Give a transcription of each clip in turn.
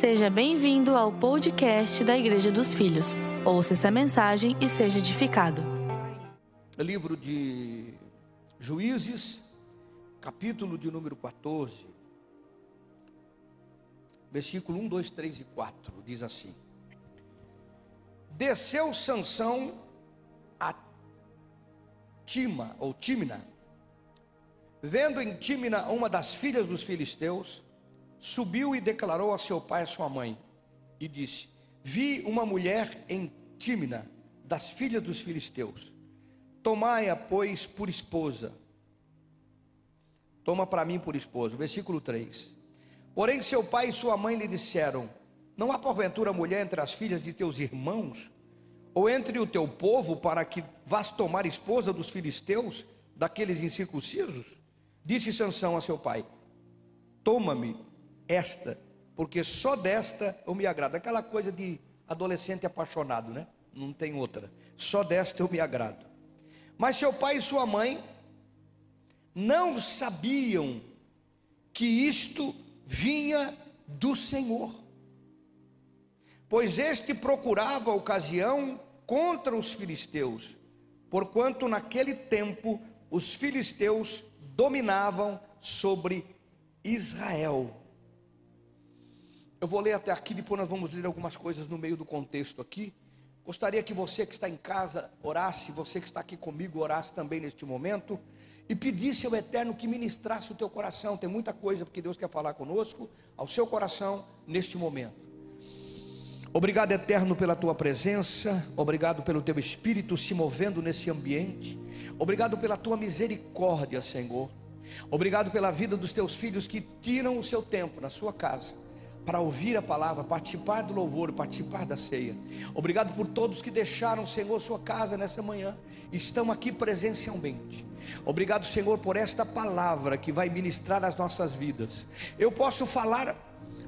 Seja bem-vindo ao podcast da Igreja dos Filhos. Ouça essa mensagem e seja edificado. Livro de Juízes, capítulo de número 14, versículo 1, 2, 3 e 4, diz assim: Desceu Sansão a Tima, ou Timna, vendo em Timna uma das filhas dos filisteus, subiu e declarou a seu pai e a sua mãe, e disse: Vi uma mulher em Tímina, das filhas dos filisteus. Tomai-a, pois, por esposa. Toma para mim por esposa. Versículo 3. Porém, seu pai e sua mãe lhe disseram: Não há porventura mulher entre as filhas de teus irmãos, ou entre o teu povo, para que vás tomar esposa dos filisteus, daqueles incircuncisos? Disse Sansão a seu pai: Toma-me esta, porque só desta eu me agrado. Aquela coisa de adolescente apaixonado, né? Não tem outra. Só desta eu me agrado. Mas seu pai e sua mãe não sabiam que isto vinha do Senhor. Pois este procurava ocasião contra os filisteus, porquanto naquele tempo os filisteus dominavam sobre Israel. Eu vou ler até aqui, depois nós vamos ler algumas coisas no meio do contexto aqui. Gostaria que você que está em casa orasse, você que está aqui comigo orasse também neste momento e pedisse ao Eterno que ministrasse o teu coração. Tem muita coisa porque Deus quer falar conosco, ao seu coração neste momento. Obrigado, Eterno, pela tua presença, obrigado pelo teu espírito se movendo nesse ambiente, obrigado pela tua misericórdia, Senhor. Obrigado pela vida dos teus filhos que tiram o seu tempo na sua casa para ouvir a palavra, participar do louvor, participar da ceia. Obrigado por todos que deixaram, Senhor, sua casa nessa manhã, estão aqui presencialmente. Obrigado, Senhor, por esta palavra que vai ministrar as nossas vidas. Eu posso falar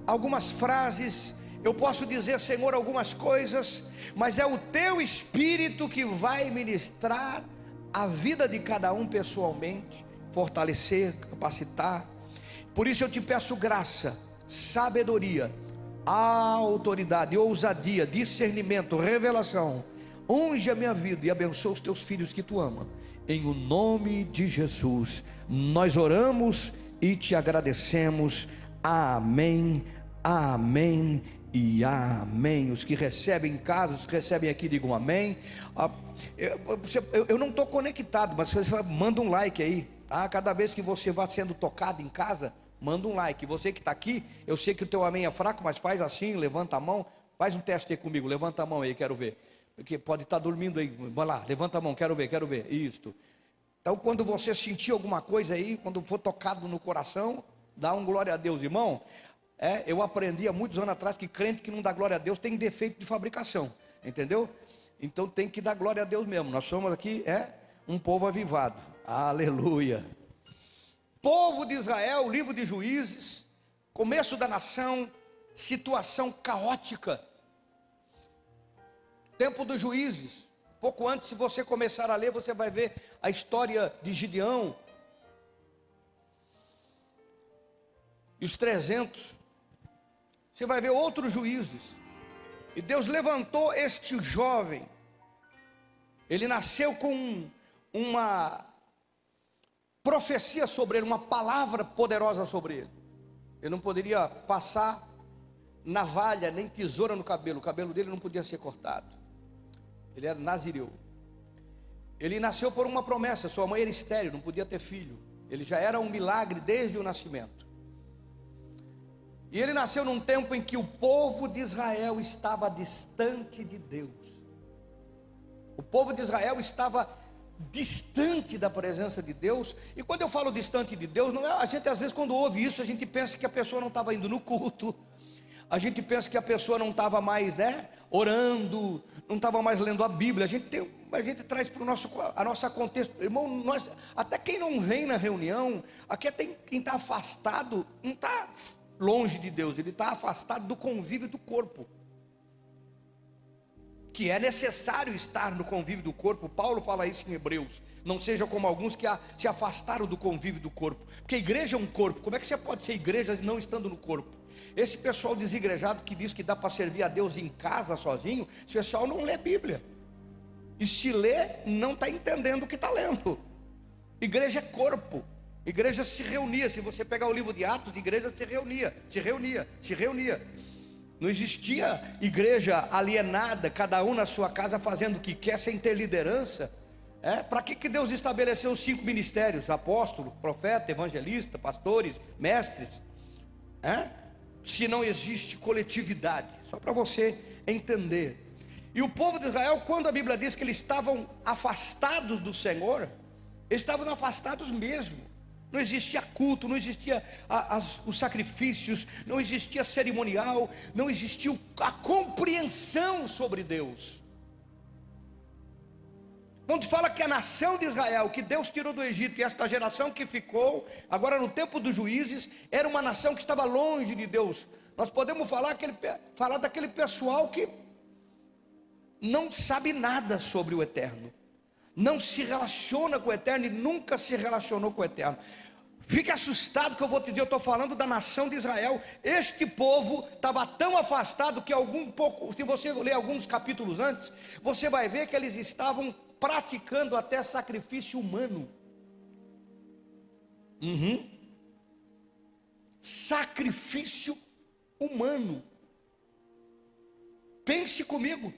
algumas frases, eu posso dizer, Senhor, algumas coisas, mas é o teu espírito que vai ministrar a vida de cada um pessoalmente, fortalecer, capacitar. Por isso eu te peço graça sabedoria, autoridade, ousadia, discernimento, revelação. Unge a minha vida e abençoa os teus filhos que tu ama. Em o nome de Jesus, nós oramos e te agradecemos. Amém, amém e amém. Os que recebem em casa, os que recebem aqui, digam amém. Ah, eu, não estou conectado, mas manda um like aí. Tá? Cada vez que você vai sendo tocado em casa, manda um like. Você que está aqui, eu sei que o teu amém é fraco, mas faz assim, levanta a mão, faz um teste aí comigo, levanta a mão aí, quero ver. Porque pode estar tá dormindo aí, vai lá, levanta a mão, quero ver, quero ver. Isto. Então, quando você sentir alguma coisa aí, quando for tocado no coração, dá um glória a Deus, irmão. É, eu aprendi há muitos anos atrás que crente que não dá glória a Deus tem defeito de fabricação, entendeu? Então tem que dar glória a Deus mesmo. Nós somos aqui, é, um povo avivado. Aleluia povo de Israel, livro de Juízes, começo da nação, situação caótica. Tempo dos juízes. Pouco antes, se você começar a ler, você vai ver a história de Gideão. E os 300. Você vai ver outros juízes. E Deus levantou este jovem. Ele nasceu com uma profecia sobre ele, uma palavra poderosa sobre ele. Ele não poderia passar navalha nem tesoura no cabelo, o cabelo dele não podia ser cortado. Ele era nazireu. Ele nasceu por uma promessa, sua mãe era estéril, não podia ter filho. Ele já era um milagre desde o nascimento. E ele nasceu num tempo em que o povo de Israel estava distante de Deus. O povo de Israel estava distante da presença de Deus. E quando eu falo distante de Deus, não é, a gente às vezes quando ouve isso, a gente pensa que a pessoa não estava indo no culto. A gente pensa que a pessoa não estava mais, né, orando, não estava mais lendo a Bíblia. A gente tem, a gente traz para o nosso a nossa contexto, irmão. Nós, até quem não vem na reunião, aqui até quem está afastado, não está longe de Deus, ele está afastado do convívio do corpo. Que é necessário estar no convívio do corpo. Paulo fala isso em Hebreus. Não seja como alguns que se afastaram do convívio do corpo. Porque a igreja é um corpo. Como é que você pode ser igreja não estando no corpo? Esse pessoal desigrejado que diz que dá para servir a Deus em casa sozinho, esse pessoal não lê Bíblia. E se lê, não está entendendo o que está lendo. Igreja é corpo. Igreja se reunia. Se você pegar o livro de Atos, igreja se reunia, se reunia, se reunia. Não existia igreja alienada, cada um na sua casa fazendo o que quer, sem ter liderança. É, Para que, que Deus estabeleceu os cinco ministérios? Apóstolo, profeta, evangelista, pastores, mestres. É? Se não existe coletividade. Só para você entender. E o povo de Israel, quando a Bíblia diz que eles estavam afastados do Senhor, eles estavam afastados mesmo. Não existia culto, não existia as, os sacrifícios, não existia cerimonial, não existia a compreensão sobre Deus. Quando fala que a nação de Israel, que Deus tirou do Egito, e esta geração que ficou, agora no tempo dos juízes, era uma nação que estava longe de Deus. Nós podemos falar, aquele, falar daquele pessoal que não sabe nada sobre o eterno não se relaciona com o eterno e nunca se relacionou com o eterno. Fique assustado que eu vou te dizer, eu estou falando da nação de Israel. Este povo estava tão afastado que algum pouco, se você ler alguns capítulos antes, você vai ver que eles estavam praticando até sacrifício humano. Uhum. Sacrifício humano. Pense comigo.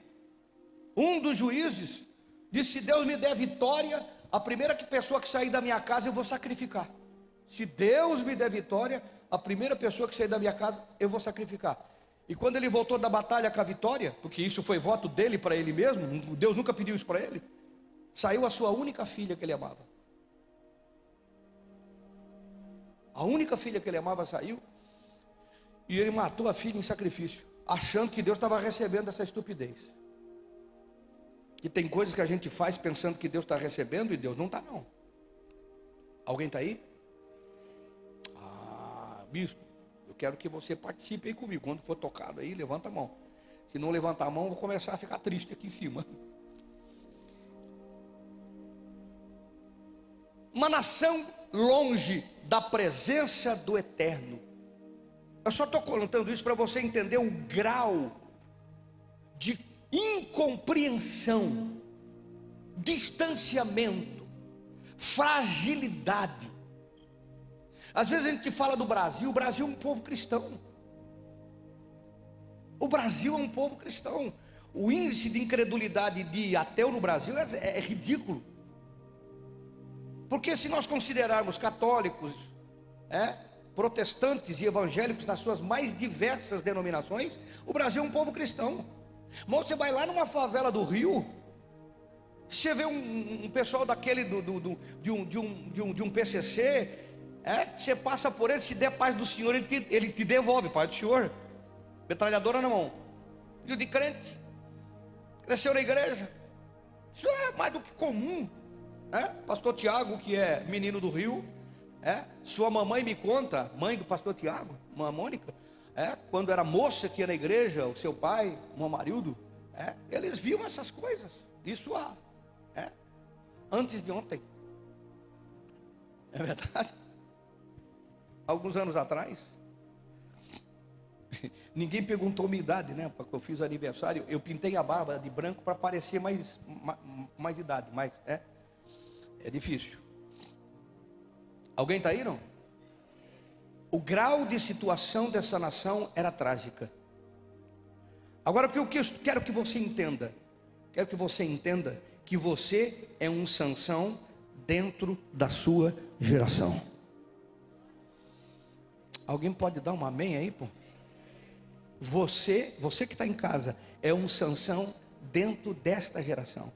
Um dos juízes Disse: se Deus me der vitória, a primeira pessoa que sair da minha casa eu vou sacrificar. Se Deus me der vitória, a primeira pessoa que sair da minha casa eu vou sacrificar. E quando ele voltou da batalha com a vitória, porque isso foi voto dele para ele mesmo, Deus nunca pediu isso para ele, saiu a sua única filha que ele amava. A única filha que ele amava saiu, e ele matou a filha em sacrifício, achando que Deus estava recebendo essa estupidez. Que tem coisas que a gente faz pensando que Deus está recebendo e Deus não está, não. Alguém está aí? Ah, bispo, eu quero que você participe aí comigo. Quando for tocado aí, levanta a mão. Se não levantar a mão, eu vou começar a ficar triste aqui em cima. Uma nação longe da presença do eterno. Eu só estou contando isso para você entender o grau de incompreensão, distanciamento, fragilidade. Às vezes a gente fala do Brasil, o Brasil é um povo cristão. O Brasil é um povo cristão. O índice de incredulidade de ateu no Brasil é, é, é ridículo. Porque se nós considerarmos católicos, é, protestantes e evangélicos nas suas mais diversas denominações, o Brasil é um povo cristão. Mas você vai lá numa favela do Rio, você vê um, um pessoal daquele do, do, do, de, um, de, um, de, um, de um PCC, é? você passa por ele, se der paz do Senhor, ele te, ele te devolve, paz do Senhor, metralhadora na mão, filho de crente, cresceu na igreja, isso é mais do que comum, é? pastor Tiago, que é menino do Rio, é? sua mamãe me conta, mãe do pastor Tiago, Mônica, é, quando era moça que ia na igreja, o seu pai, o Amarildo, é, eles viam essas coisas. Isso há. É, antes de ontem. É verdade? Alguns anos atrás. Ninguém perguntou minha idade, né? Porque eu fiz aniversário, eu pintei a barba de branco para parecer mais, mais, mais idade, mas é, é difícil. Alguém está aí, não? O grau de situação dessa nação era trágica. Agora, o que eu quero que você entenda, quero que você entenda que você é um Sansão dentro da sua geração. Alguém pode dar um amém aí, pô? Você, você que está em casa, é um Sansão dentro desta geração.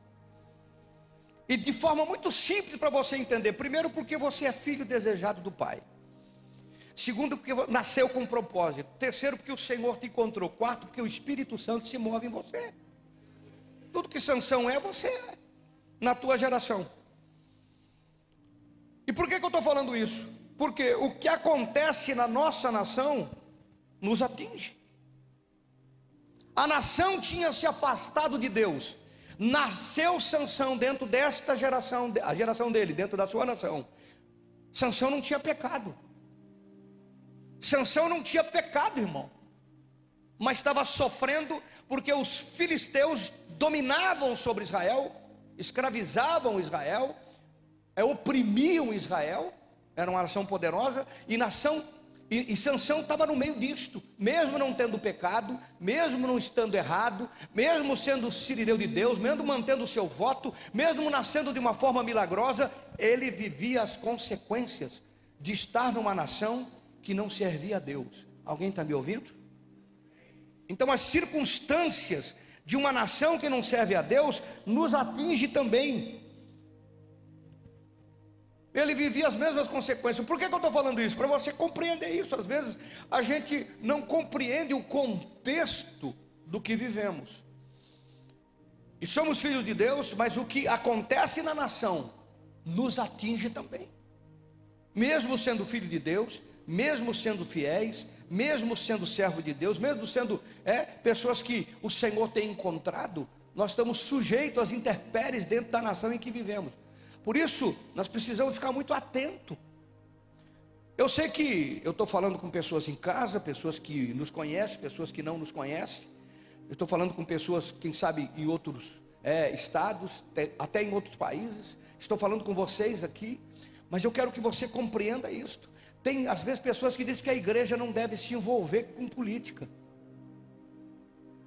E de forma muito simples para você entender. Primeiro, porque você é filho desejado do Pai. Segundo, porque nasceu com propósito. Terceiro, porque o Senhor te encontrou. Quarto, porque o Espírito Santo se move em você. Tudo que Sansão é, você é. Na tua geração. E por que, que eu estou falando isso? Porque o que acontece na nossa nação nos atinge. A nação tinha se afastado de Deus. Nasceu Sansão dentro desta geração, a geração dele, dentro da sua nação. Sansão não tinha pecado. Sansão não tinha pecado, irmão. Mas estava sofrendo porque os filisteus dominavam sobre Israel, escravizavam Israel, é, oprimiam Israel, era uma nação poderosa, e nação e, e Sansão estava no meio disto, mesmo não tendo pecado, mesmo não estando errado, mesmo sendo sirineu de Deus, mesmo mantendo o seu voto, mesmo nascendo de uma forma milagrosa, ele vivia as consequências de estar numa nação que não servia a Deus. Alguém está me ouvindo? Então as circunstâncias de uma nação que não serve a Deus nos atinge também. Ele vivia as mesmas consequências. Por que, que eu estou falando isso? Para você compreender isso. Às vezes a gente não compreende o contexto do que vivemos. E somos filhos de Deus, mas o que acontece na nação nos atinge também. Mesmo sendo filho de Deus, mesmo sendo fiéis, mesmo sendo servo de Deus, mesmo sendo é, pessoas que o Senhor tem encontrado, nós estamos sujeitos às intempéries dentro da nação em que vivemos. Por isso, nós precisamos ficar muito atento. Eu sei que eu estou falando com pessoas em casa, pessoas que nos conhecem, pessoas que não nos conhecem. Eu estou falando com pessoas, quem sabe, em outros é, estados, até em outros países. Estou falando com vocês aqui, mas eu quero que você compreenda isto. Tem às vezes pessoas que dizem que a igreja não deve se envolver com política.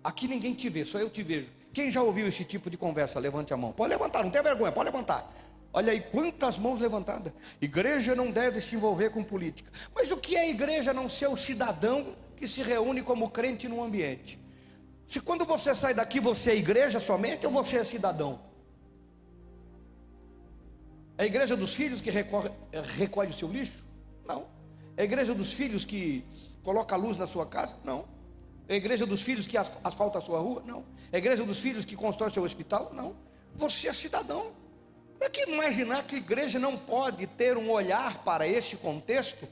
Aqui ninguém te vê, só eu te vejo. Quem já ouviu esse tipo de conversa? Levante a mão. Pode levantar, não tem vergonha, pode levantar. Olha aí quantas mãos levantadas. Igreja não deve se envolver com política. Mas o que é igreja não ser o cidadão que se reúne como crente no ambiente? Se quando você sai daqui você é igreja somente ou você é cidadão? É a igreja dos filhos que recolhe o seu lixo? Não. É a igreja dos filhos que coloca luz na sua casa? Não. É a igreja dos filhos que asfalta a sua rua? Não. É a igreja dos filhos que constrói seu hospital? Não. Você é cidadão. É que imaginar que a igreja não pode ter um olhar para este contexto,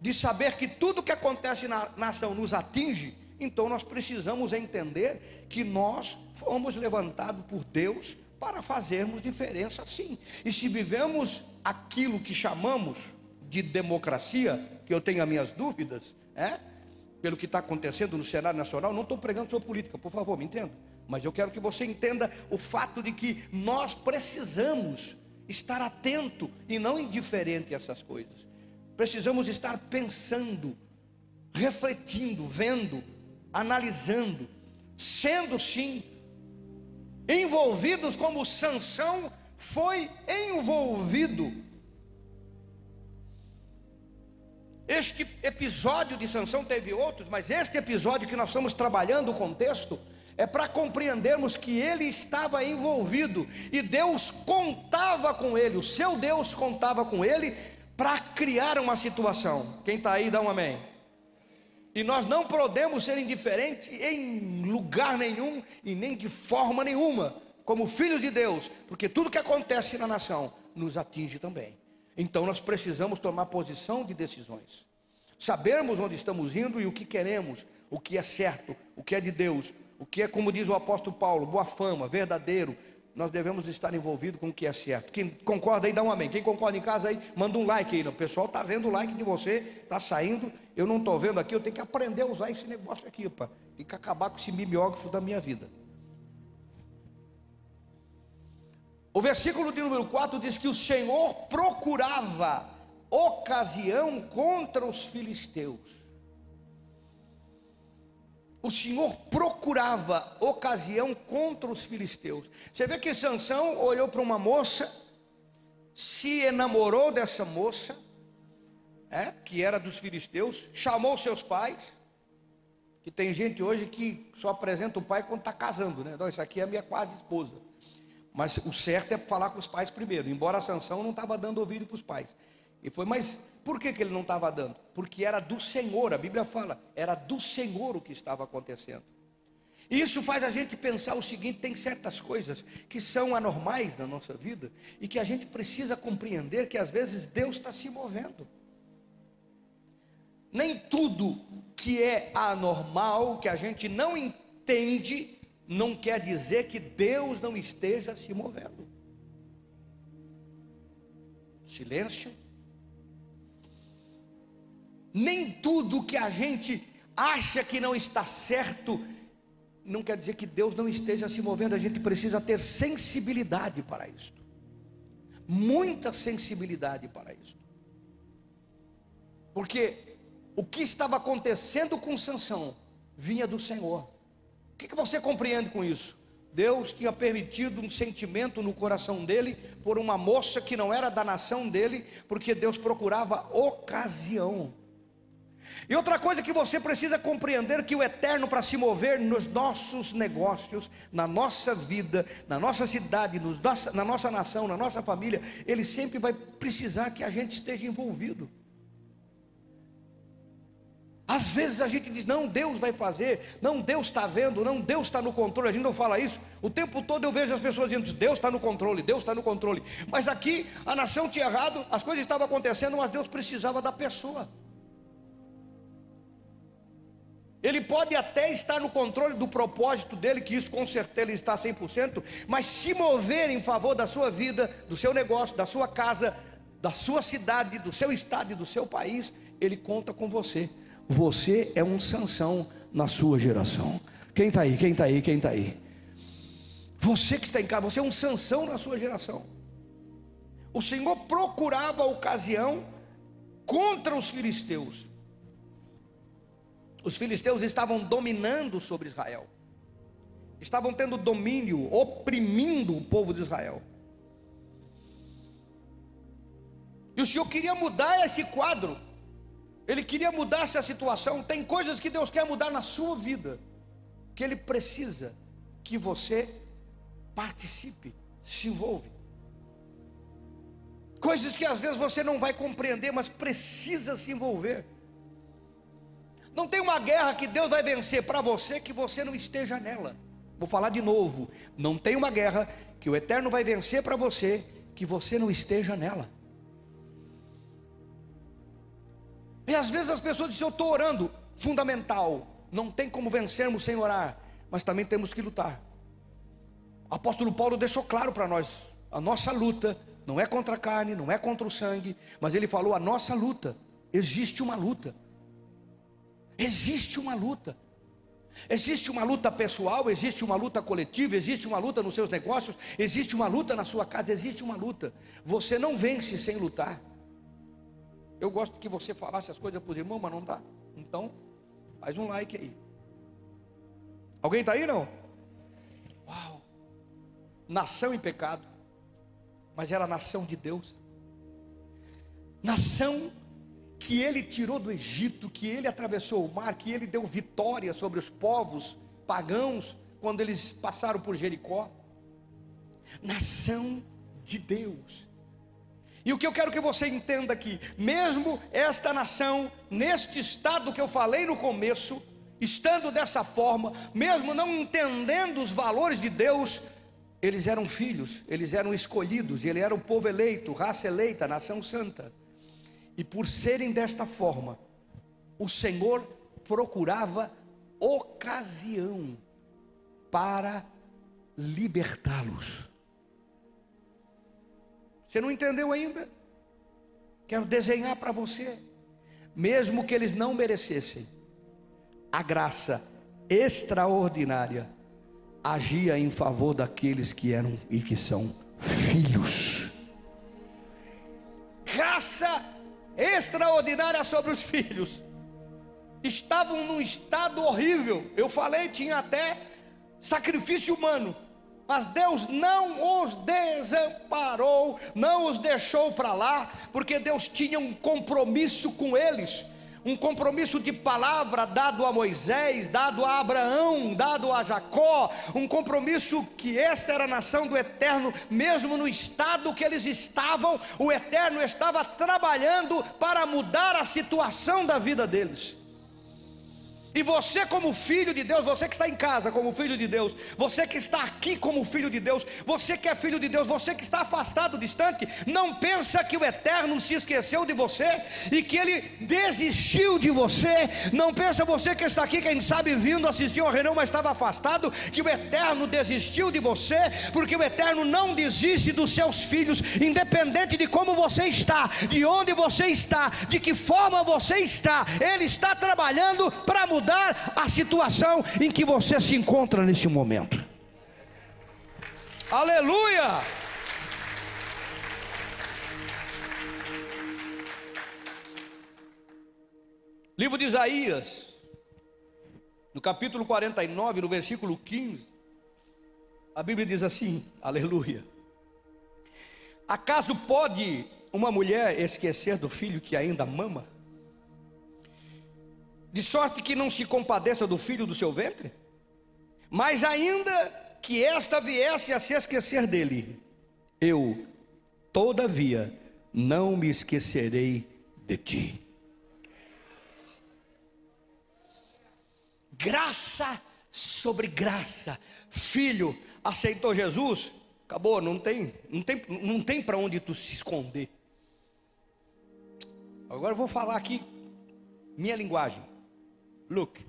de saber que tudo que acontece na nação nos atinge, então nós precisamos entender que nós fomos levantados por Deus para fazermos diferença sim. E se vivemos aquilo que chamamos de democracia, que eu tenho as minhas dúvidas, é? Pelo que está acontecendo no cenário nacional, não estou pregando sobre política, por favor, me entenda. Mas eu quero que você entenda o fato de que nós precisamos estar atento e não indiferente a essas coisas. Precisamos estar pensando, refletindo, vendo, analisando, sendo sim envolvidos como Sansão foi envolvido. Este episódio de Sansão teve outros, mas este episódio que nós estamos trabalhando o contexto é para compreendermos que ele estava envolvido e Deus contava com ele, o seu Deus contava com ele para criar uma situação. Quem está aí, dá um amém. E nós não podemos ser indiferentes em lugar nenhum e nem de forma nenhuma, como filhos de Deus, porque tudo que acontece na nação nos atinge também. Então nós precisamos tomar posição de decisões, sabermos onde estamos indo e o que queremos, o que é certo, o que é de Deus, o que é, como diz o apóstolo Paulo, boa fama, verdadeiro, nós devemos estar envolvidos com o que é certo. Quem concorda aí, dá um amém. Quem concorda em casa aí, manda um like aí. O pessoal está vendo o like de você, está saindo. Eu não estou vendo aqui, eu tenho que aprender a usar esse negócio aqui, pá. Tem que acabar com esse mimeógrafo da minha vida. O versículo de número 4 diz que o Senhor procurava ocasião contra os filisteus o Senhor procurava ocasião contra os filisteus. Você vê que Sansão olhou para uma moça, se enamorou dessa moça, é, que era dos filisteus, chamou seus pais, que tem gente hoje que só apresenta o pai quando está casando, né? Então, isso aqui é a minha quase esposa. Mas o certo é falar com os pais primeiro, embora Sansão não estava dando ouvido para os pais. E foi, mas por que, que ele não estava dando? Porque era do Senhor, a Bíblia fala, era do Senhor o que estava acontecendo. E isso faz a gente pensar o seguinte: tem certas coisas que são anormais na nossa vida e que a gente precisa compreender que às vezes Deus está se movendo. Nem tudo que é anormal, que a gente não entende, não quer dizer que Deus não esteja se movendo. Silêncio. Nem tudo que a gente acha que não está certo, não quer dizer que Deus não esteja se movendo, a gente precisa ter sensibilidade para isso. Muita sensibilidade para isso. Porque o que estava acontecendo com Sansão vinha do Senhor. O que, que você compreende com isso? Deus tinha permitido um sentimento no coração dele por uma moça que não era da nação dele, porque Deus procurava ocasião. E outra coisa que você precisa compreender que o eterno para se mover nos nossos negócios, na nossa vida, na nossa cidade, na nossa nação, na nossa família, ele sempre vai precisar que a gente esteja envolvido. Às vezes a gente diz, não, Deus vai fazer, não, Deus está vendo, não, Deus está no controle. A gente não fala isso. O tempo todo eu vejo as pessoas dizendo, Deus está no controle, Deus está no controle. Mas aqui a nação tinha errado, as coisas estavam acontecendo, mas Deus precisava da pessoa. Ele pode até estar no controle do propósito dele, que isso com certeza ele está 100%, mas se mover em favor da sua vida, do seu negócio, da sua casa, da sua cidade, do seu estado e do seu país, ele conta com você. Você é um Sansão na sua geração. Quem está aí? Quem está aí? Quem está aí? Você que está em casa, você é um Sansão na sua geração. O Senhor procurava a ocasião contra os filisteus. Os filisteus estavam dominando sobre Israel, estavam tendo domínio, oprimindo o povo de Israel. E o Senhor queria mudar esse quadro, Ele queria mudar essa situação. Tem coisas que Deus quer mudar na sua vida, que Ele precisa que você participe, se envolve. Coisas que às vezes você não vai compreender, mas precisa se envolver. Não tem uma guerra que Deus vai vencer para você que você não esteja nela. Vou falar de novo. Não tem uma guerra que o Eterno vai vencer para você que você não esteja nela. E às vezes as pessoas dizem: Eu estou orando. Fundamental. Não tem como vencermos sem orar. Mas também temos que lutar. O apóstolo Paulo deixou claro para nós: a nossa luta não é contra a carne, não é contra o sangue. Mas ele falou: a nossa luta. Existe uma luta. Existe uma luta. Existe uma luta pessoal, existe uma luta coletiva, existe uma luta nos seus negócios, existe uma luta na sua casa, existe uma luta. Você não vence sem lutar. Eu gosto que você falasse as coisas para os irmãos, mas não dá. Então, faz um like aí. Alguém está aí não? Uau! Nação em pecado, mas era nação de Deus. Nação que ele tirou do Egito, que ele atravessou o mar, que ele deu vitória sobre os povos pagãos quando eles passaram por Jericó. Nação de Deus. E o que eu quero que você entenda aqui, mesmo esta nação, neste estado que eu falei no começo, estando dessa forma, mesmo não entendendo os valores de Deus, eles eram filhos, eles eram escolhidos, ele era o povo eleito, raça eleita, nação santa. E por serem desta forma, o Senhor procurava ocasião para libertá-los. Você não entendeu ainda? Quero desenhar para você, mesmo que eles não merecessem, a graça extraordinária agia em favor daqueles que eram e que são filhos. Graça extraordinária sobre os filhos. Estavam num estado horrível. Eu falei, tinha até sacrifício humano. Mas Deus não os desamparou, não os deixou para lá, porque Deus tinha um compromisso com eles um compromisso de palavra dado a Moisés, dado a Abraão, dado a Jacó, um compromisso que esta era a nação do eterno, mesmo no estado que eles estavam, o eterno estava trabalhando para mudar a situação da vida deles. E você, como filho de Deus, você que está em casa como filho de Deus, você que está aqui como filho de Deus, você que é filho de Deus, você que está afastado, distante, não pensa que o Eterno se esqueceu de você e que ele desistiu de você. Não pensa você que está aqui, quem sabe vindo assistir uma reunião, mas estava afastado, que o Eterno desistiu de você, porque o Eterno não desiste dos seus filhos, independente de como você está, de onde você está, de que forma você está, Ele está trabalhando para mudar mudar a situação em que você se encontra neste momento. Aleluia! Livro de Isaías, no capítulo 49, no versículo 15, a Bíblia diz assim: Aleluia. Acaso pode uma mulher esquecer do filho que ainda mama? De sorte que não se compadeça do filho do seu ventre? Mas ainda que esta viesse a se esquecer dele, eu, todavia, não me esquecerei de ti. Graça sobre graça, filho aceitou Jesus, acabou, não tem, não tem, não tem para onde tu se esconder. Agora eu vou falar aqui minha linguagem. Look,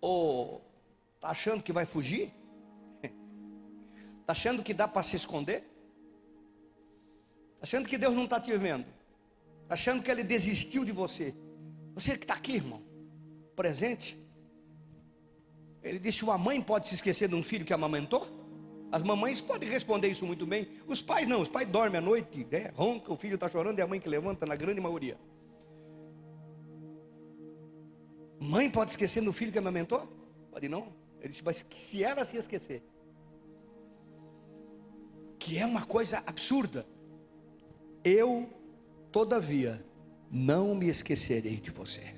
ou tá achando que vai fugir? Tá achando que dá para se esconder? Tá achando que Deus não está te vendo? Tá achando que Ele desistiu de você? Você que está aqui, irmão, presente. Ele disse: uma mãe pode se esquecer de um filho que amamentou? As mamães podem responder isso muito bem. Os pais não, os pais dormem à noite, né? ronca, o filho está chorando e a mãe que levanta, na grande maioria. Mãe pode esquecer do filho que amamentou? Pode não. Ele disse, mas se ela se esquecer, que é uma coisa absurda, eu, todavia, não me esquecerei de você.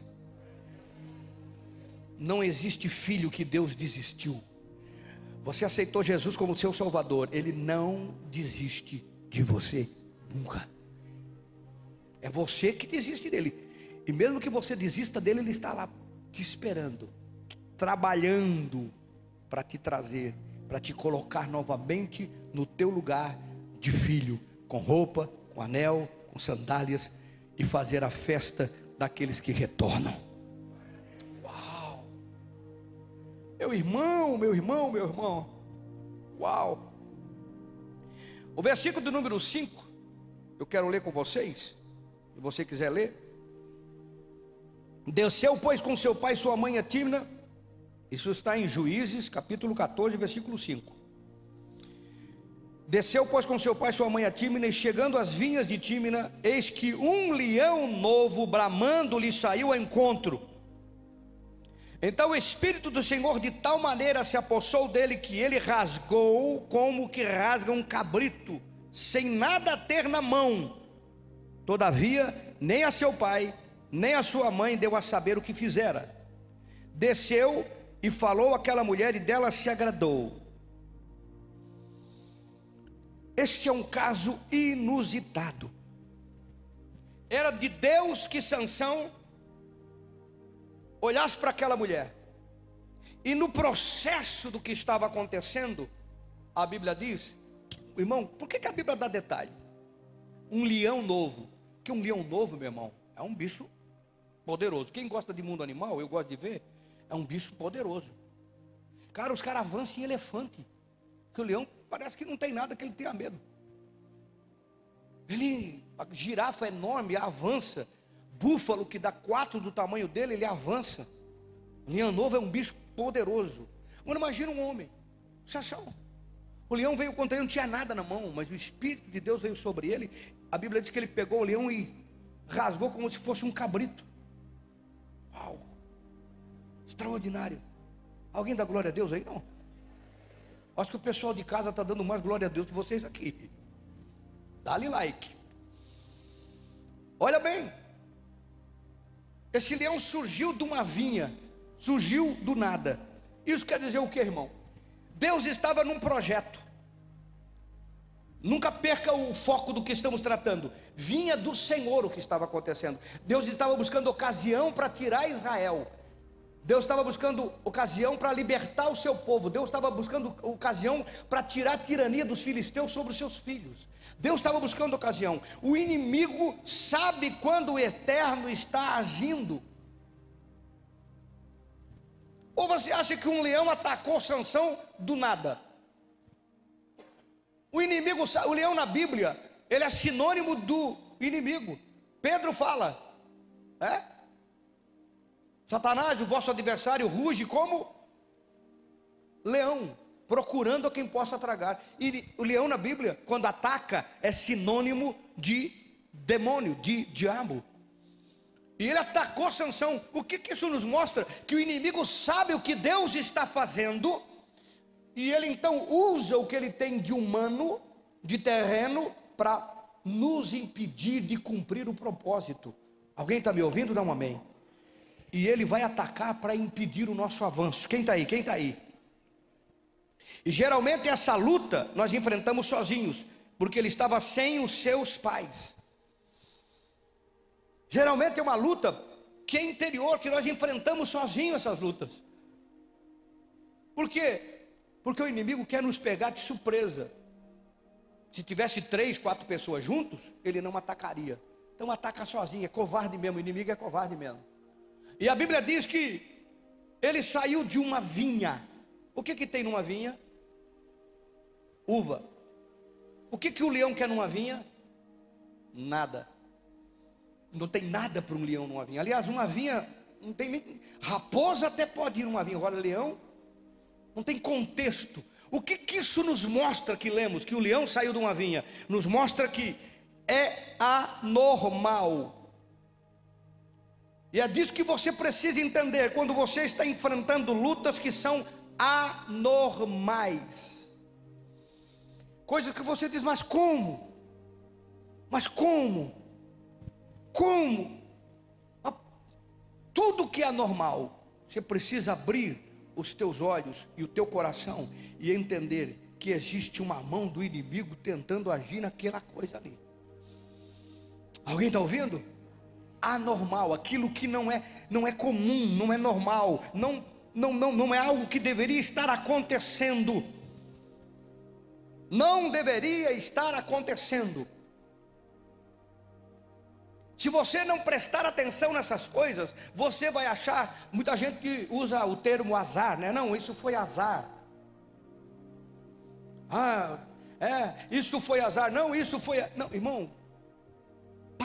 Não existe filho que Deus desistiu. Você aceitou Jesus como seu Salvador, Ele não desiste de você nunca. É você que desiste dele. E mesmo que você desista dele, Ele está lá te esperando, trabalhando para te trazer, para te colocar novamente no teu lugar de filho, com roupa, com anel, com sandálias e fazer a festa daqueles que retornam. Uau! Meu irmão, meu irmão, meu irmão. Uau! O versículo do número 5, eu quero ler com vocês. Se você quiser ler, Desceu, pois, com seu pai e sua mãe a Timna. Isso está em Juízes, capítulo 14, versículo 5. Desceu, pois, com seu pai e sua mãe a Tímina, e chegando às vinhas de Tímina, eis que um leão novo, bramando, lhe saiu ao encontro. Então o Espírito do Senhor de tal maneira se apossou dele, que ele rasgou como que rasga um cabrito, sem nada ter na mão. Todavia, nem a seu pai, nem a sua mãe deu a saber o que fizera. Desceu e falou àquela mulher, e dela se agradou. Este é um caso inusitado. Era de Deus que Sansão olhasse para aquela mulher. E no processo do que estava acontecendo, a Bíblia diz, irmão, por que, que a Bíblia dá detalhe? Um leão novo. Que um leão novo, meu irmão, é um bicho poderoso. Quem gosta de mundo animal, eu gosto de ver, é um bicho poderoso. Cara, os caras avançam em elefante. Que o leão parece que não tem nada que ele tenha medo. Ele, a girafa é enorme, avança. Búfalo, que dá quatro do tamanho dele, ele avança. leão novo é um bicho poderoso. Agora imagina um homem. Sensação. O leão veio contra ele, não tinha nada na mão, mas o Espírito de Deus veio sobre ele. A Bíblia diz que ele pegou o leão e rasgou como se fosse um cabrito. Extraordinário. Alguém dá glória a Deus aí? Não. Acho que o pessoal de casa está dando mais glória a Deus que vocês aqui. Dá-lhe like. Olha bem. Esse leão surgiu de uma vinha. Surgiu do nada. Isso quer dizer o que, irmão? Deus estava num projeto. Nunca perca o foco do que estamos tratando. Vinha do Senhor o que estava acontecendo. Deus estava buscando ocasião para tirar Israel. Deus estava buscando ocasião para libertar o seu povo. Deus estava buscando ocasião para tirar a tirania dos filisteus sobre os seus filhos. Deus estava buscando ocasião. O inimigo sabe quando o eterno está agindo. Ou você acha que um leão atacou Sansão do nada? O inimigo, o leão na Bíblia, ele é sinônimo do inimigo. Pedro fala, é? Satanás, o vosso adversário, ruge como leão, procurando a quem possa tragar. E o leão na Bíblia, quando ataca, é sinônimo de demônio, de diabo. E ele atacou Sansão. O que, que isso nos mostra? Que o inimigo sabe o que Deus está fazendo, e ele então usa o que ele tem de humano, de terreno, para nos impedir de cumprir o propósito. Alguém está me ouvindo? Dá um amém e ele vai atacar para impedir o nosso avanço. Quem está aí? Quem está aí? E geralmente essa luta nós enfrentamos sozinhos, porque ele estava sem os seus pais. Geralmente é uma luta que é interior, que nós enfrentamos sozinhos essas lutas. Por quê? Porque o inimigo quer nos pegar de surpresa. Se tivesse três, quatro pessoas juntos, ele não atacaria. Então ataca sozinho, é covarde mesmo, o inimigo é covarde mesmo. E a Bíblia diz que ele saiu de uma vinha. O que que tem numa vinha? Uva. O que que o leão quer numa vinha? Nada. Não tem nada para um leão numa vinha. Aliás, uma vinha não tem nem raposa até pode ir numa vinha, agora leão não tem contexto. O que que isso nos mostra que lemos que o leão saiu de uma vinha? Nos mostra que é anormal e é disso que você precisa entender quando você está enfrentando lutas que são anormais. Coisas que você diz, mas como? Mas como? Como? Tudo que é anormal, você precisa abrir os teus olhos e o teu coração e entender que existe uma mão do inimigo tentando agir naquela coisa ali. Alguém está ouvindo? Anormal, aquilo que não é, não é comum, não é normal, não, não, não, não é algo que deveria estar acontecendo. Não deveria estar acontecendo. Se você não prestar atenção nessas coisas, você vai achar, muita gente que usa o termo azar, né? Não, isso foi azar. Ah, é, isso foi azar. Não, isso foi. Não, irmão,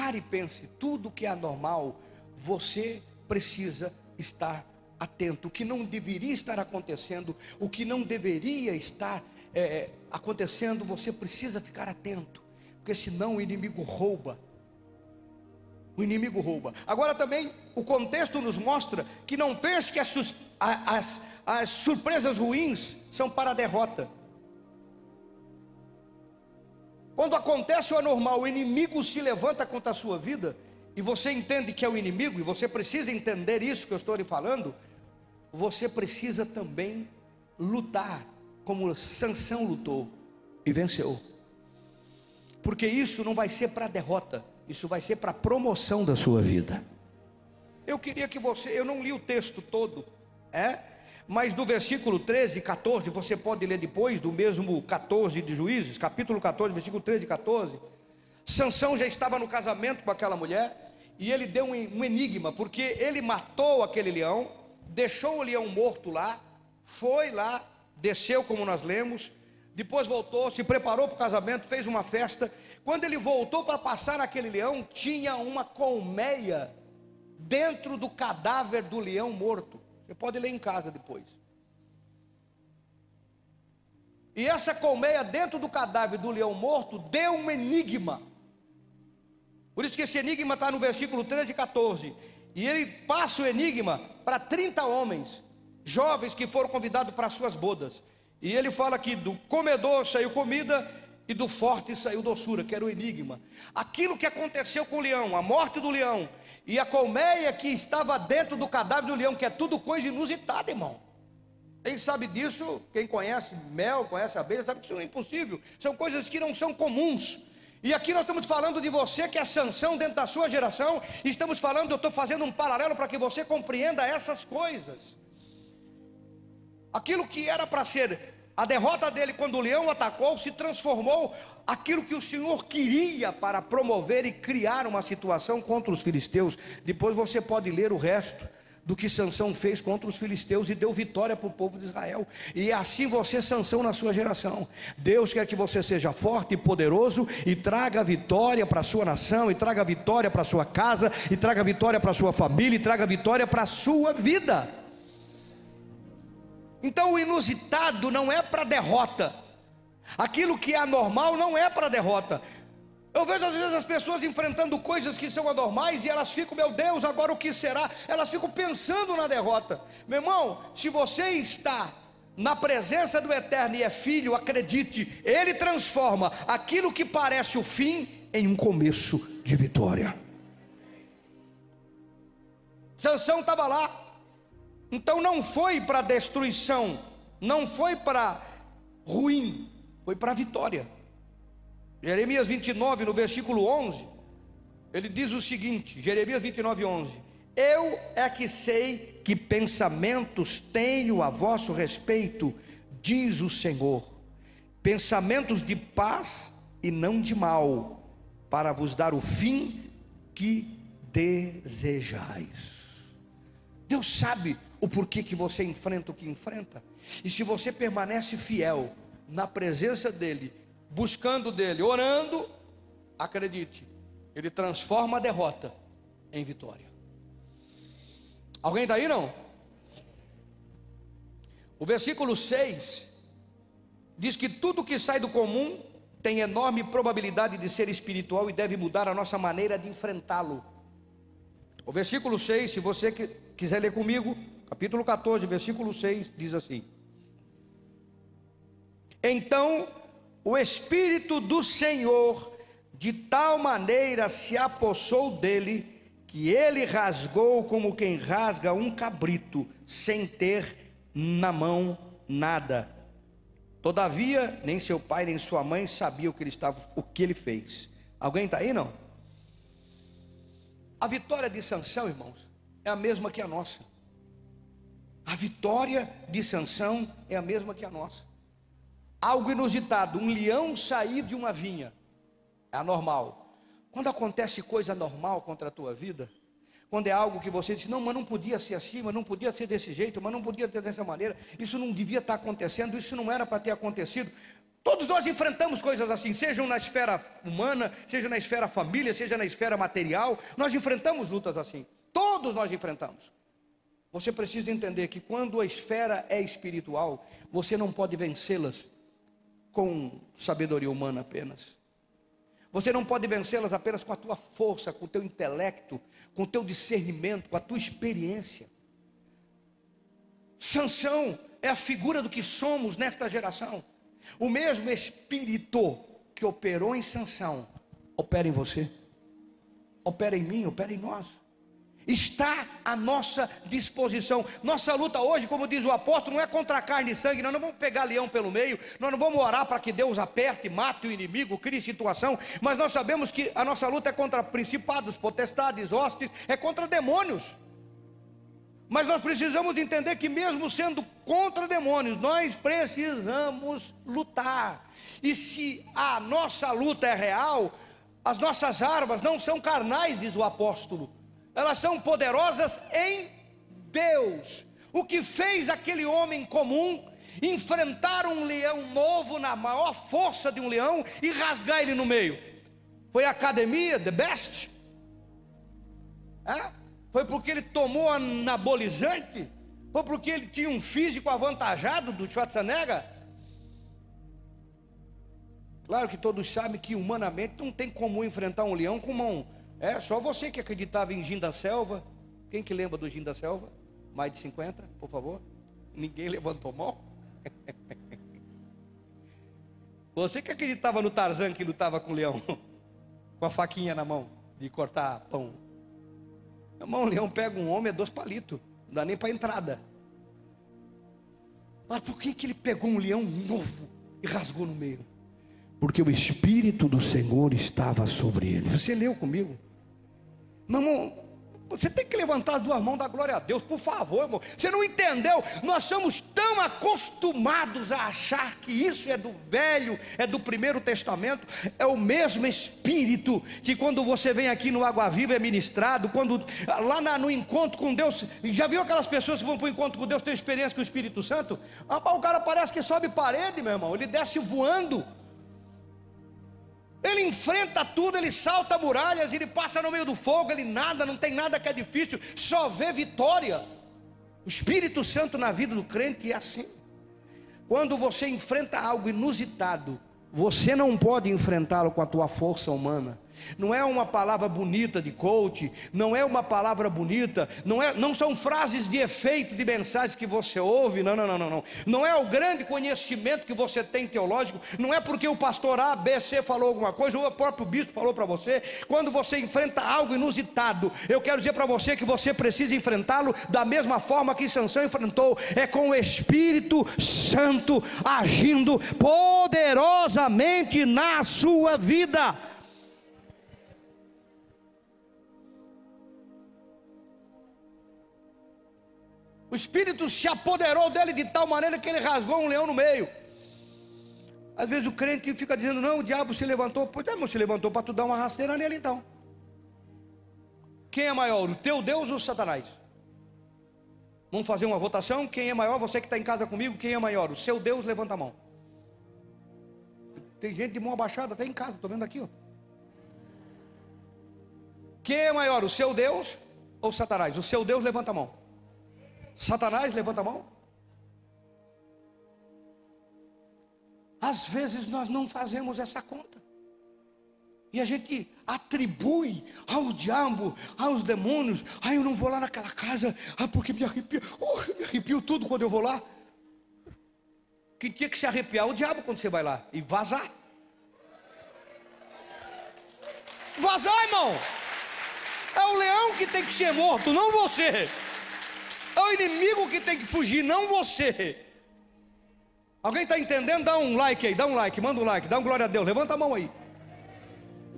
Pare e pense: tudo que é anormal, você precisa estar atento. O que não deveria estar acontecendo, o que não deveria estar é, acontecendo, você precisa ficar atento, porque senão o inimigo rouba. O inimigo rouba. Agora também o contexto nos mostra que não pense que as, as, as surpresas ruins são para a derrota. Quando acontece o anormal, o inimigo se levanta contra a sua vida, e você entende que é o inimigo, e você precisa entender isso que eu estou lhe falando, você precisa também lutar, como Sansão lutou e venceu. Porque isso não vai ser para derrota, isso vai ser para promoção da sua vida. Eu queria que você, eu não li o texto todo, é? Mas do versículo 13 e 14, você pode ler depois, do mesmo 14 de Juízes, capítulo 14, versículo 13 e 14. Sansão já estava no casamento com aquela mulher, e ele deu um enigma, porque ele matou aquele leão, deixou o leão morto lá, foi lá, desceu como nós lemos, depois voltou, se preparou para o casamento, fez uma festa. Quando ele voltou para passar naquele leão, tinha uma colmeia dentro do cadáver do leão morto. Você pode ler em casa depois. E essa colmeia dentro do cadáver do leão morto deu um enigma. Por isso que esse enigma está no versículo 13 e 14. E ele passa o enigma para 30 homens, jovens que foram convidados para suas bodas. E ele fala que do comedor saiu comida e do forte saiu doçura, que era o enigma. Aquilo que aconteceu com o leão, a morte do leão, e a colmeia que estava dentro do cadáver do leão, que é tudo coisa inusitada, irmão. Quem sabe disso, quem conhece mel, conhece abelha, sabe que isso é impossível. São coisas que não são comuns. E aqui nós estamos falando de você que é sanção dentro da sua geração. Estamos falando, eu estou fazendo um paralelo para que você compreenda essas coisas. Aquilo que era para ser a derrota dele quando o leão atacou se transformou aquilo que o Senhor queria para promover e criar uma situação contra os filisteus. Depois você pode ler o resto do que Sansão fez contra os filisteus e deu vitória para o povo de Israel. E é assim você, Sansão, na sua geração. Deus quer que você seja forte e poderoso e traga vitória para a sua nação, e traga vitória para a sua casa, e traga vitória para a sua família, e traga vitória para a sua vida. Então o inusitado não é para derrota. Aquilo que é anormal não é para derrota. Eu vejo às vezes as pessoas enfrentando coisas que são anormais e elas ficam, meu Deus, agora o que será? Elas ficam pensando na derrota. Meu irmão, se você está na presença do Eterno e é filho, acredite, Ele transforma aquilo que parece o fim em um começo de vitória. Sansão estava lá, então não foi para destruição, não foi para ruim, foi para vitória. Jeremias 29, no versículo 11, ele diz o seguinte: Jeremias 29, 11: Eu é que sei que pensamentos tenho a vosso respeito, diz o Senhor, pensamentos de paz e não de mal, para vos dar o fim que desejais. Deus sabe o porquê que você enfrenta o que enfrenta, e se você permanece fiel na presença dEle, buscando dele, orando, acredite, ele transforma a derrota em vitória. Alguém está aí não? O versículo 6 diz que tudo que sai do comum tem enorme probabilidade de ser espiritual e deve mudar a nossa maneira de enfrentá-lo. O versículo 6, se você quiser ler comigo, capítulo 14, versículo 6, diz assim: Então o Espírito do Senhor de tal maneira se apossou dele, que ele rasgou como quem rasga um cabrito, sem ter na mão nada. Todavia, nem seu pai nem sua mãe sabiam o que ele estava, o que ele fez. Alguém está aí não? A vitória de Sansão, irmãos, é a mesma que a nossa. A vitória de Sansão é a mesma que a nossa algo inusitado, um leão sair de uma vinha, é anormal. Quando acontece coisa normal contra a tua vida, quando é algo que você diz, não, mas não podia ser assim, mas não podia ser desse jeito, mas não podia ter dessa maneira, isso não devia estar acontecendo, isso não era para ter acontecido. Todos nós enfrentamos coisas assim, sejam na esfera humana, seja na esfera família, seja na esfera material, nós enfrentamos lutas assim. Todos nós enfrentamos. Você precisa entender que quando a esfera é espiritual, você não pode vencê-las com sabedoria humana apenas. Você não pode vencê-las apenas com a tua força, com o teu intelecto, com o teu discernimento, com a tua experiência. Sansão é a figura do que somos nesta geração. O mesmo espírito que operou em Sansão opera em você, opera em mim, opera em nós está à nossa disposição. Nossa luta hoje, como diz o apóstolo, não é contra carne e sangue, nós não vamos pegar leão pelo meio, nós não vamos orar para que Deus aperte, mate o inimigo, crie situação, mas nós sabemos que a nossa luta é contra principados, potestades, hostes, é contra demônios. Mas nós precisamos entender que, mesmo sendo contra demônios, nós precisamos lutar. E se a nossa luta é real, as nossas armas não são carnais, diz o apóstolo elas são poderosas em Deus. O que fez aquele homem comum enfrentar um leão novo na maior força de um leão e rasgar ele no meio? Foi a academia, the best? É? Foi porque ele tomou anabolizante? Foi porque ele tinha um físico avantajado do Schwarzenegger? Claro que todos sabem que humanamente não tem como enfrentar um leão com mão é, só você que acreditava em Gin da Selva. Quem que lembra do Gin da Selva? Mais de 50, por favor. Ninguém levantou mão. Você que acreditava no Tarzan que lutava com o leão, com a faquinha na mão, de cortar pão. Meu irmão, o leão pega um homem, é dois palitos, não dá nem para entrada. Mas por que, que ele pegou um leão novo e rasgou no meio? porque o Espírito do Senhor estava sobre ele. Você leu comigo? Meu irmão, você tem que levantar as duas mãos da glória a Deus, por favor, irmão. Você não entendeu? Nós somos tão acostumados a achar que isso é do velho, é do primeiro testamento. É o mesmo Espírito que quando você vem aqui no Água Viva é ministrado, quando lá na, no encontro com Deus, já viu aquelas pessoas que vão para o encontro com Deus, têm experiência com o Espírito Santo? Ah, o cara parece que sobe parede, meu irmão, ele desce voando. Ele enfrenta tudo, ele salta muralhas, ele passa no meio do fogo, ele nada, não tem nada que é difícil, só vê vitória. O Espírito Santo na vida do crente é assim. Quando você enfrenta algo inusitado, você não pode enfrentá-lo com a tua força humana. Não é uma palavra bonita de coach, não é uma palavra bonita, não, é, não são frases de efeito de mensagens que você ouve, não, não, não, não, não. Não é o grande conhecimento que você tem teológico, não é porque o pastor A, B, C falou alguma coisa, ou o próprio bispo falou para você. Quando você enfrenta algo inusitado, eu quero dizer para você que você precisa enfrentá-lo da mesma forma que Sansão enfrentou, é com o Espírito Santo agindo poderosamente na sua vida. O Espírito se apoderou dele de tal maneira que ele rasgou um leão no meio. Às vezes o crente fica dizendo: Não, o diabo se levantou. Pois é, se levantou para tu dar uma rasteira nele então. Quem é maior, o teu Deus ou o Satanás? Vamos fazer uma votação? Quem é maior? Você que está em casa comigo, quem é maior? O seu Deus, levanta a mão. Tem gente de mão abaixada até em casa, estou vendo aqui. Ó. Quem é maior, o seu Deus ou Satanás? O seu Deus, levanta a mão. Satanás, levanta a mão. Às vezes nós não fazemos essa conta. E a gente atribui ao diabo, aos demônios. Ah, eu não vou lá naquela casa, ah, porque me arrepio. Oh, me arrepio tudo quando eu vou lá. Quem tinha que se arrepiar o diabo quando você vai lá e vazar. Vazar, irmão. É o leão que tem que ser morto, não você. O inimigo que tem que fugir, não você. Alguém está entendendo? Dá um like aí, dá um like, manda um like, dá um glória a Deus, levanta a mão aí.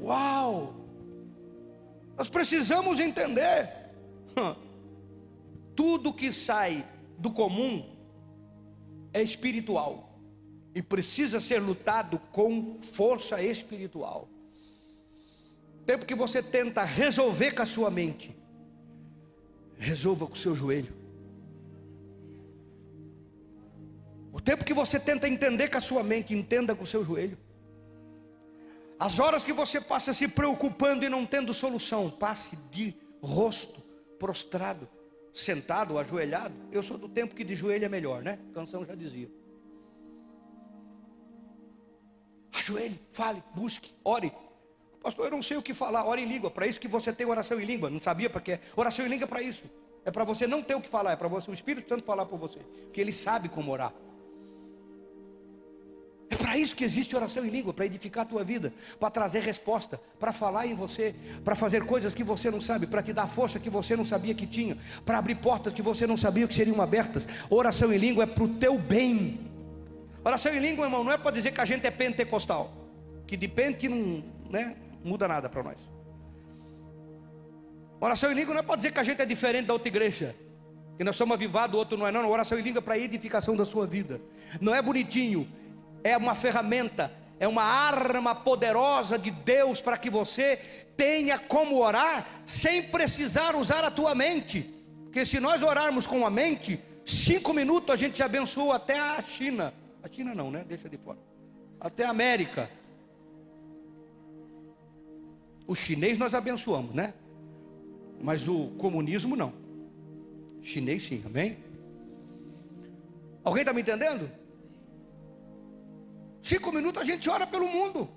Uau! Nós precisamos entender. Tudo que sai do comum é espiritual e precisa ser lutado com força espiritual. Tempo que você tenta resolver com a sua mente, resolva com o seu joelho. O tempo que você tenta entender com a sua mente, entenda com o seu joelho. As horas que você passa se preocupando e não tendo solução, passe de rosto prostrado, sentado, ajoelhado. Eu sou do tempo que de joelho é melhor, né? A canção já dizia. Ajoelhe, fale, busque, ore. Pastor, eu não sei o que falar, ore em língua. Para isso que você tem oração em língua. Não sabia para quê? Oração em língua é para isso. É para você não ter o que falar, é para você o Espírito Santo falar por você, porque ele sabe como orar. É para isso que existe oração em língua, para edificar a tua vida, para trazer resposta, para falar em você, para fazer coisas que você não sabe, para te dar força que você não sabia que tinha, para abrir portas que você não sabia que seriam abertas. Oração em língua é para o teu bem. Oração em língua, irmão, não é para dizer que a gente é pentecostal, que de pente não né, muda nada para nós. Oração em língua não é para dizer que a gente é diferente da outra igreja, que nós somos avivados, o outro não é, não. Oração em língua é para edificação da sua vida. Não é bonitinho, é uma ferramenta, é uma arma poderosa de Deus para que você tenha como orar sem precisar usar a tua mente. Porque se nós orarmos com a mente, cinco minutos a gente abençoou até a China. A China não, né? Deixa de fora. Até a América. O chinês nós abençoamos, né? Mas o comunismo não. Chinês sim, amém? Alguém está me entendendo? Cinco minutos a gente ora pelo mundo.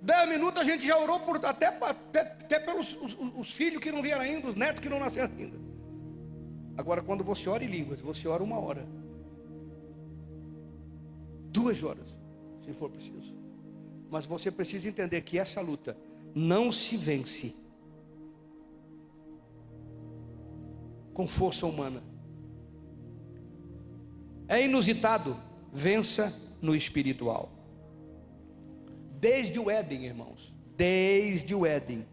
Dez minutos a gente já orou por, até, até, até pelos os, os filhos que não vieram ainda, os netos que não nasceram ainda. Agora, quando você ora em línguas, você ora uma hora. Duas horas, se for preciso. Mas você precisa entender que essa luta não se vence com força humana. É inusitado, vença no espiritual. Desde o Éden, irmãos. Desde o Éden.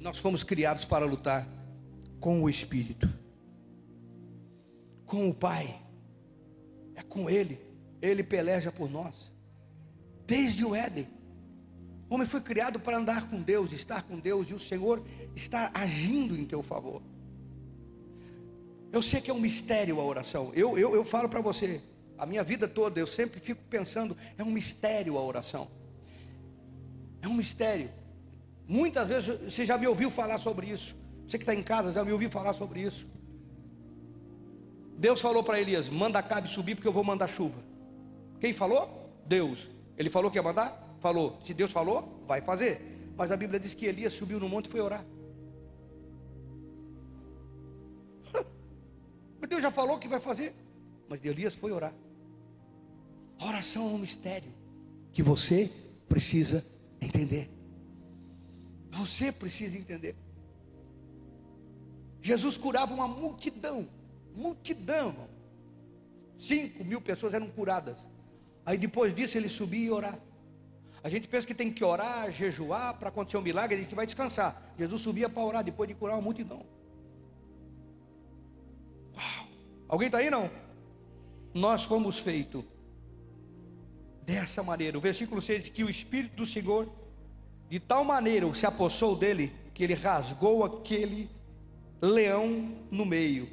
Nós fomos criados para lutar com o Espírito, com o Pai, é com Ele, Ele peleja por nós, desde o Éden. O homem foi criado para andar com Deus, estar com Deus, e o Senhor está agindo em teu favor. Eu sei que é um mistério a oração, eu, eu, eu falo para você, a minha vida toda eu sempre fico pensando, é um mistério a oração, é um mistério. Muitas vezes você já me ouviu falar sobre isso. Você que está em casa já me ouviu falar sobre isso. Deus falou para Elias: manda Cabe subir, porque eu vou mandar chuva. Quem falou? Deus. Ele falou que ia mandar? Falou. Se Deus falou, vai fazer. Mas a Bíblia diz que Elias subiu no monte e foi orar. Mas Deus já falou que vai fazer. Mas Elias foi orar. A oração é um mistério que você precisa entender. Você precisa entender. Jesus curava uma multidão, multidão. Cinco mil pessoas eram curadas. Aí depois disso ele subia e orar. A gente pensa que tem que orar, jejuar para acontecer um milagre, a gente vai descansar. Jesus subia para orar depois de curar uma multidão. Uau! Alguém está aí não? Nós fomos feitos dessa maneira. O versículo 6 diz que o Espírito do Senhor de tal maneira se apossou dele que ele rasgou aquele leão no meio.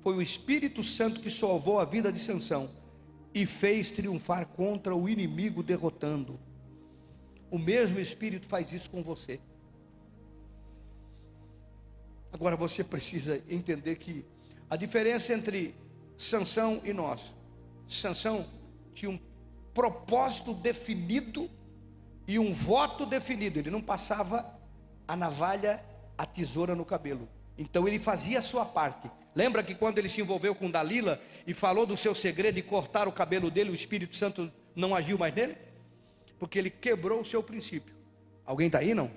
Foi o Espírito Santo que salvou a vida de Sansão e fez triunfar contra o inimigo derrotando. O mesmo Espírito faz isso com você. Agora você precisa entender que a diferença entre Sansão e nós. Sansão tinha um propósito definido e um voto definido. Ele não passava a navalha, a tesoura no cabelo. Então ele fazia a sua parte. Lembra que quando ele se envolveu com Dalila e falou do seu segredo de cortar o cabelo dele, o Espírito Santo não agiu mais nele? Porque ele quebrou o seu princípio. Alguém está aí não?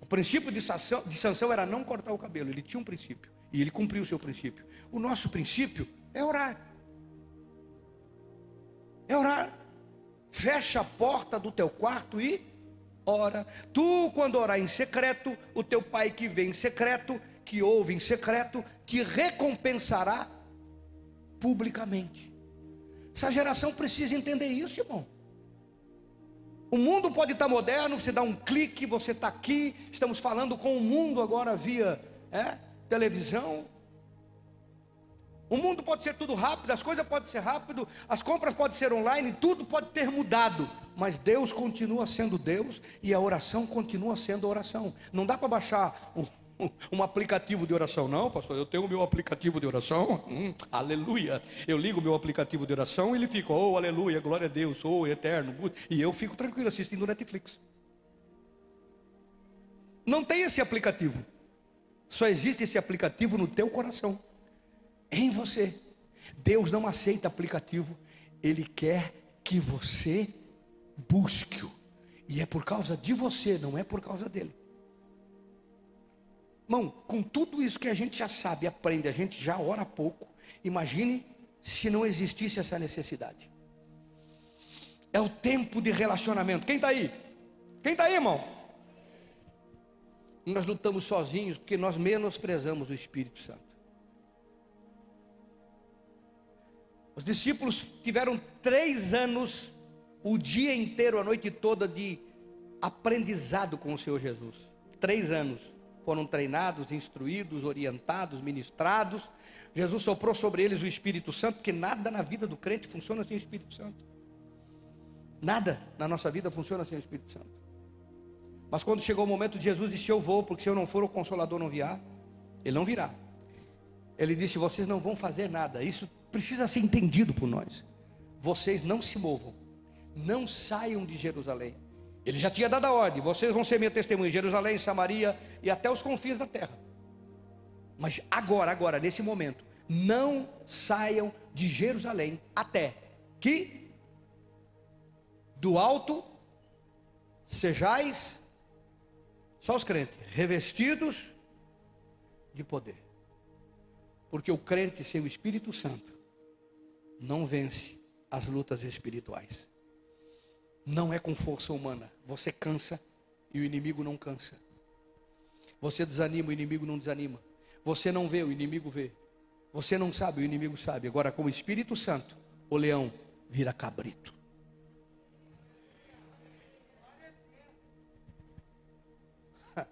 O princípio de Sansão, de era não cortar o cabelo. Ele tinha um princípio e ele cumpriu o seu princípio. O nosso princípio é orar. É orar. Fecha a porta do teu quarto e ora. Tu, quando orar em secreto, o teu pai que vem em secreto, que ouve em secreto, te recompensará publicamente. Essa geração precisa entender isso, irmão. O mundo pode estar moderno, você dá um clique, você está aqui, estamos falando com o mundo agora via é, televisão, o mundo pode ser tudo rápido, as coisas podem ser rápido, as compras podem ser online, tudo pode ter mudado, mas Deus continua sendo Deus e a oração continua sendo oração. Não dá para baixar um, um, aplicativo de oração, não, pastor. Eu tenho o meu aplicativo de oração, hum, aleluia. Eu ligo o meu aplicativo de oração e ele fica, oh, aleluia, glória a Deus, oh, eterno, e eu fico tranquilo assistindo Netflix. Não tem esse aplicativo, só existe esse aplicativo no teu coração em você. Deus não aceita aplicativo, Ele quer que você busque-o. E é por causa de você, não é por causa dele. Irmão, com tudo isso que a gente já sabe, aprende, a gente já ora pouco. Imagine se não existisse essa necessidade. É o tempo de relacionamento. Quem está aí? Quem está aí, irmão? Nós lutamos sozinhos porque nós menosprezamos o Espírito Santo. Os discípulos tiveram três anos, o dia inteiro, a noite toda, de aprendizado com o Senhor Jesus. Três anos. Foram treinados, instruídos, orientados, ministrados. Jesus soprou sobre eles o Espírito Santo, porque nada na vida do crente funciona sem o Espírito Santo. Nada na nossa vida funciona sem o Espírito Santo. Mas quando chegou o momento Jesus disse: Eu vou, porque se eu não for, o Consolador não virá. Ele não virá. Ele disse: Vocês não vão fazer nada. Isso precisa ser entendido por nós. Vocês não se movam, não saiam de Jerusalém. Ele já tinha dado a ordem: vocês vão ser minha testemunha em Jerusalém, Samaria e até os confins da terra. Mas agora, agora, nesse momento, não saiam de Jerusalém até que do alto sejais, só os crentes, revestidos de poder. Porque o crente sem o Espírito Santo não vence as lutas espirituais. Não é com força humana. Você cansa e o inimigo não cansa. Você desanima, o inimigo não desanima. Você não vê, o inimigo vê. Você não sabe, o inimigo sabe. Agora, com o Espírito Santo, o leão vira cabrito.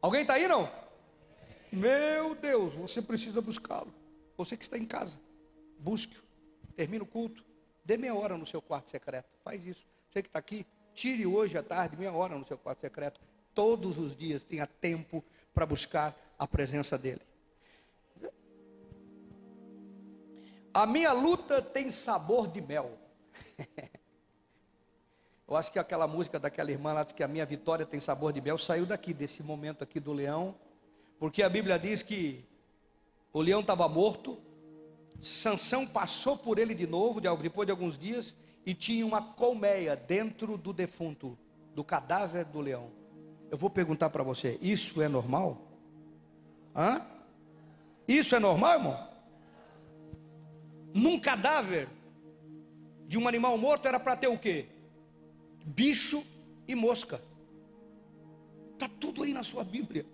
Alguém está aí não? Meu Deus, você precisa buscá-lo. Você que está em casa, busque-o. Termina o culto. Dê meia hora no seu quarto secreto. Faz isso. Você que está aqui, tire hoje à tarde meia hora no seu quarto secreto. Todos os dias tenha tempo para buscar a presença dele. A minha luta tem sabor de mel. Eu acho que aquela música daquela irmã lá, que a minha vitória tem sabor de mel, saiu daqui, desse momento aqui do leão, porque a Bíblia diz que o leão estava morto, Sansão passou por ele de novo, depois de alguns dias, e tinha uma colmeia dentro do defunto, do cadáver do leão. Eu vou perguntar para você: isso é normal? Hã? Isso é normal, irmão? Num cadáver de um animal morto era para ter o quê? Bicho e mosca. Está tudo aí na sua Bíblia.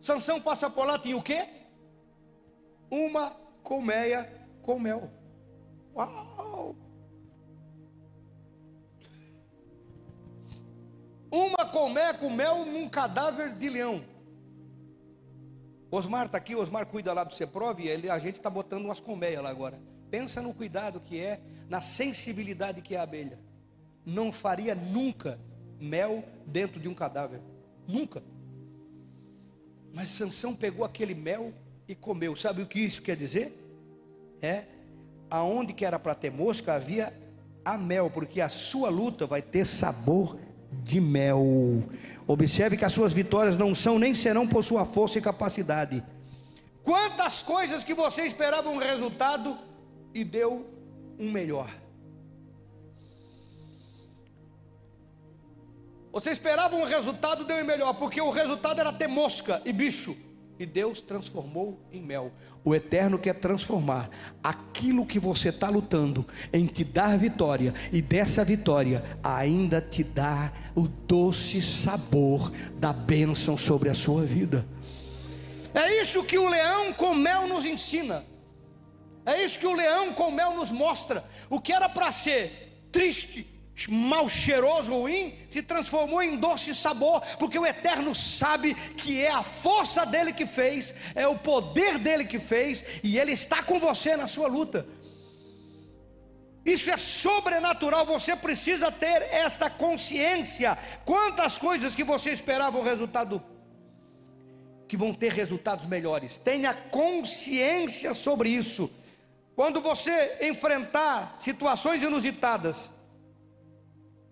Sansão passa por lá, tinha o quê? Uma colmeia com mel. Uau! Uma colmeia com mel num cadáver de leão. Osmar está aqui, Osmar cuida lá do Ceprov, e a gente está botando umas colmeias lá agora. Pensa no cuidado que é, na sensibilidade que é a abelha. Não faria nunca mel dentro de um cadáver. Nunca. Mas Sansão pegou aquele mel e comeu. Sabe o que isso quer dizer? É aonde que era para ter mosca havia a mel, porque a sua luta vai ter sabor de mel. Observe que as suas vitórias não são nem serão por sua força e capacidade. Quantas coisas que você esperava um resultado e deu um melhor. Você esperava um resultado, deu em melhor, porque o resultado era ter mosca e bicho. E Deus transformou em mel. O Eterno quer transformar aquilo que você está lutando em te dar vitória, e dessa vitória ainda te dar o doce sabor da bênção sobre a sua vida. É isso que o leão com mel nos ensina. É isso que o leão com mel nos mostra. O que era para ser triste, mal cheiroso, ruim, se transformou em doce sabor, porque o Eterno sabe que é a força dele que fez, é o poder dele que fez, e ele está com você na sua luta. Isso é sobrenatural, você precisa ter esta consciência. Quantas coisas que você esperava o resultado que vão ter resultados melhores. Tenha consciência sobre isso. Quando você enfrentar situações inusitadas,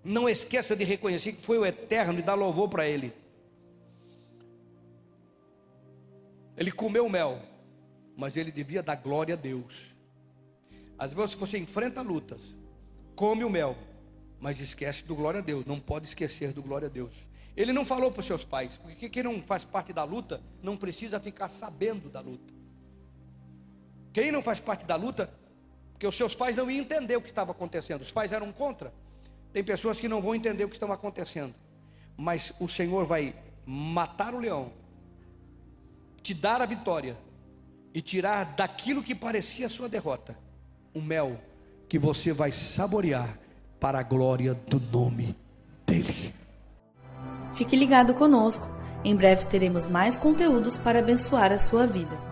não esqueça de reconhecer que foi o Eterno e dar louvor para Ele. Ele comeu mel, mas ele devia dar glória a Deus. Às vezes você enfrenta lutas, come o mel, mas esquece do glória a Deus. Não pode esquecer do glória a Deus. Ele não falou para os seus pais, porque quem não faz parte da luta não precisa ficar sabendo da luta. Quem não faz parte da luta, porque os seus pais não iam entender o que estava acontecendo, os pais eram contra. Tem pessoas que não vão entender o que está acontecendo, mas o Senhor vai matar o leão, te dar a vitória e tirar daquilo que parecia a sua derrota o mel que você vai saborear para a glória do nome dEle. Fique ligado conosco, em breve teremos mais conteúdos para abençoar a sua vida.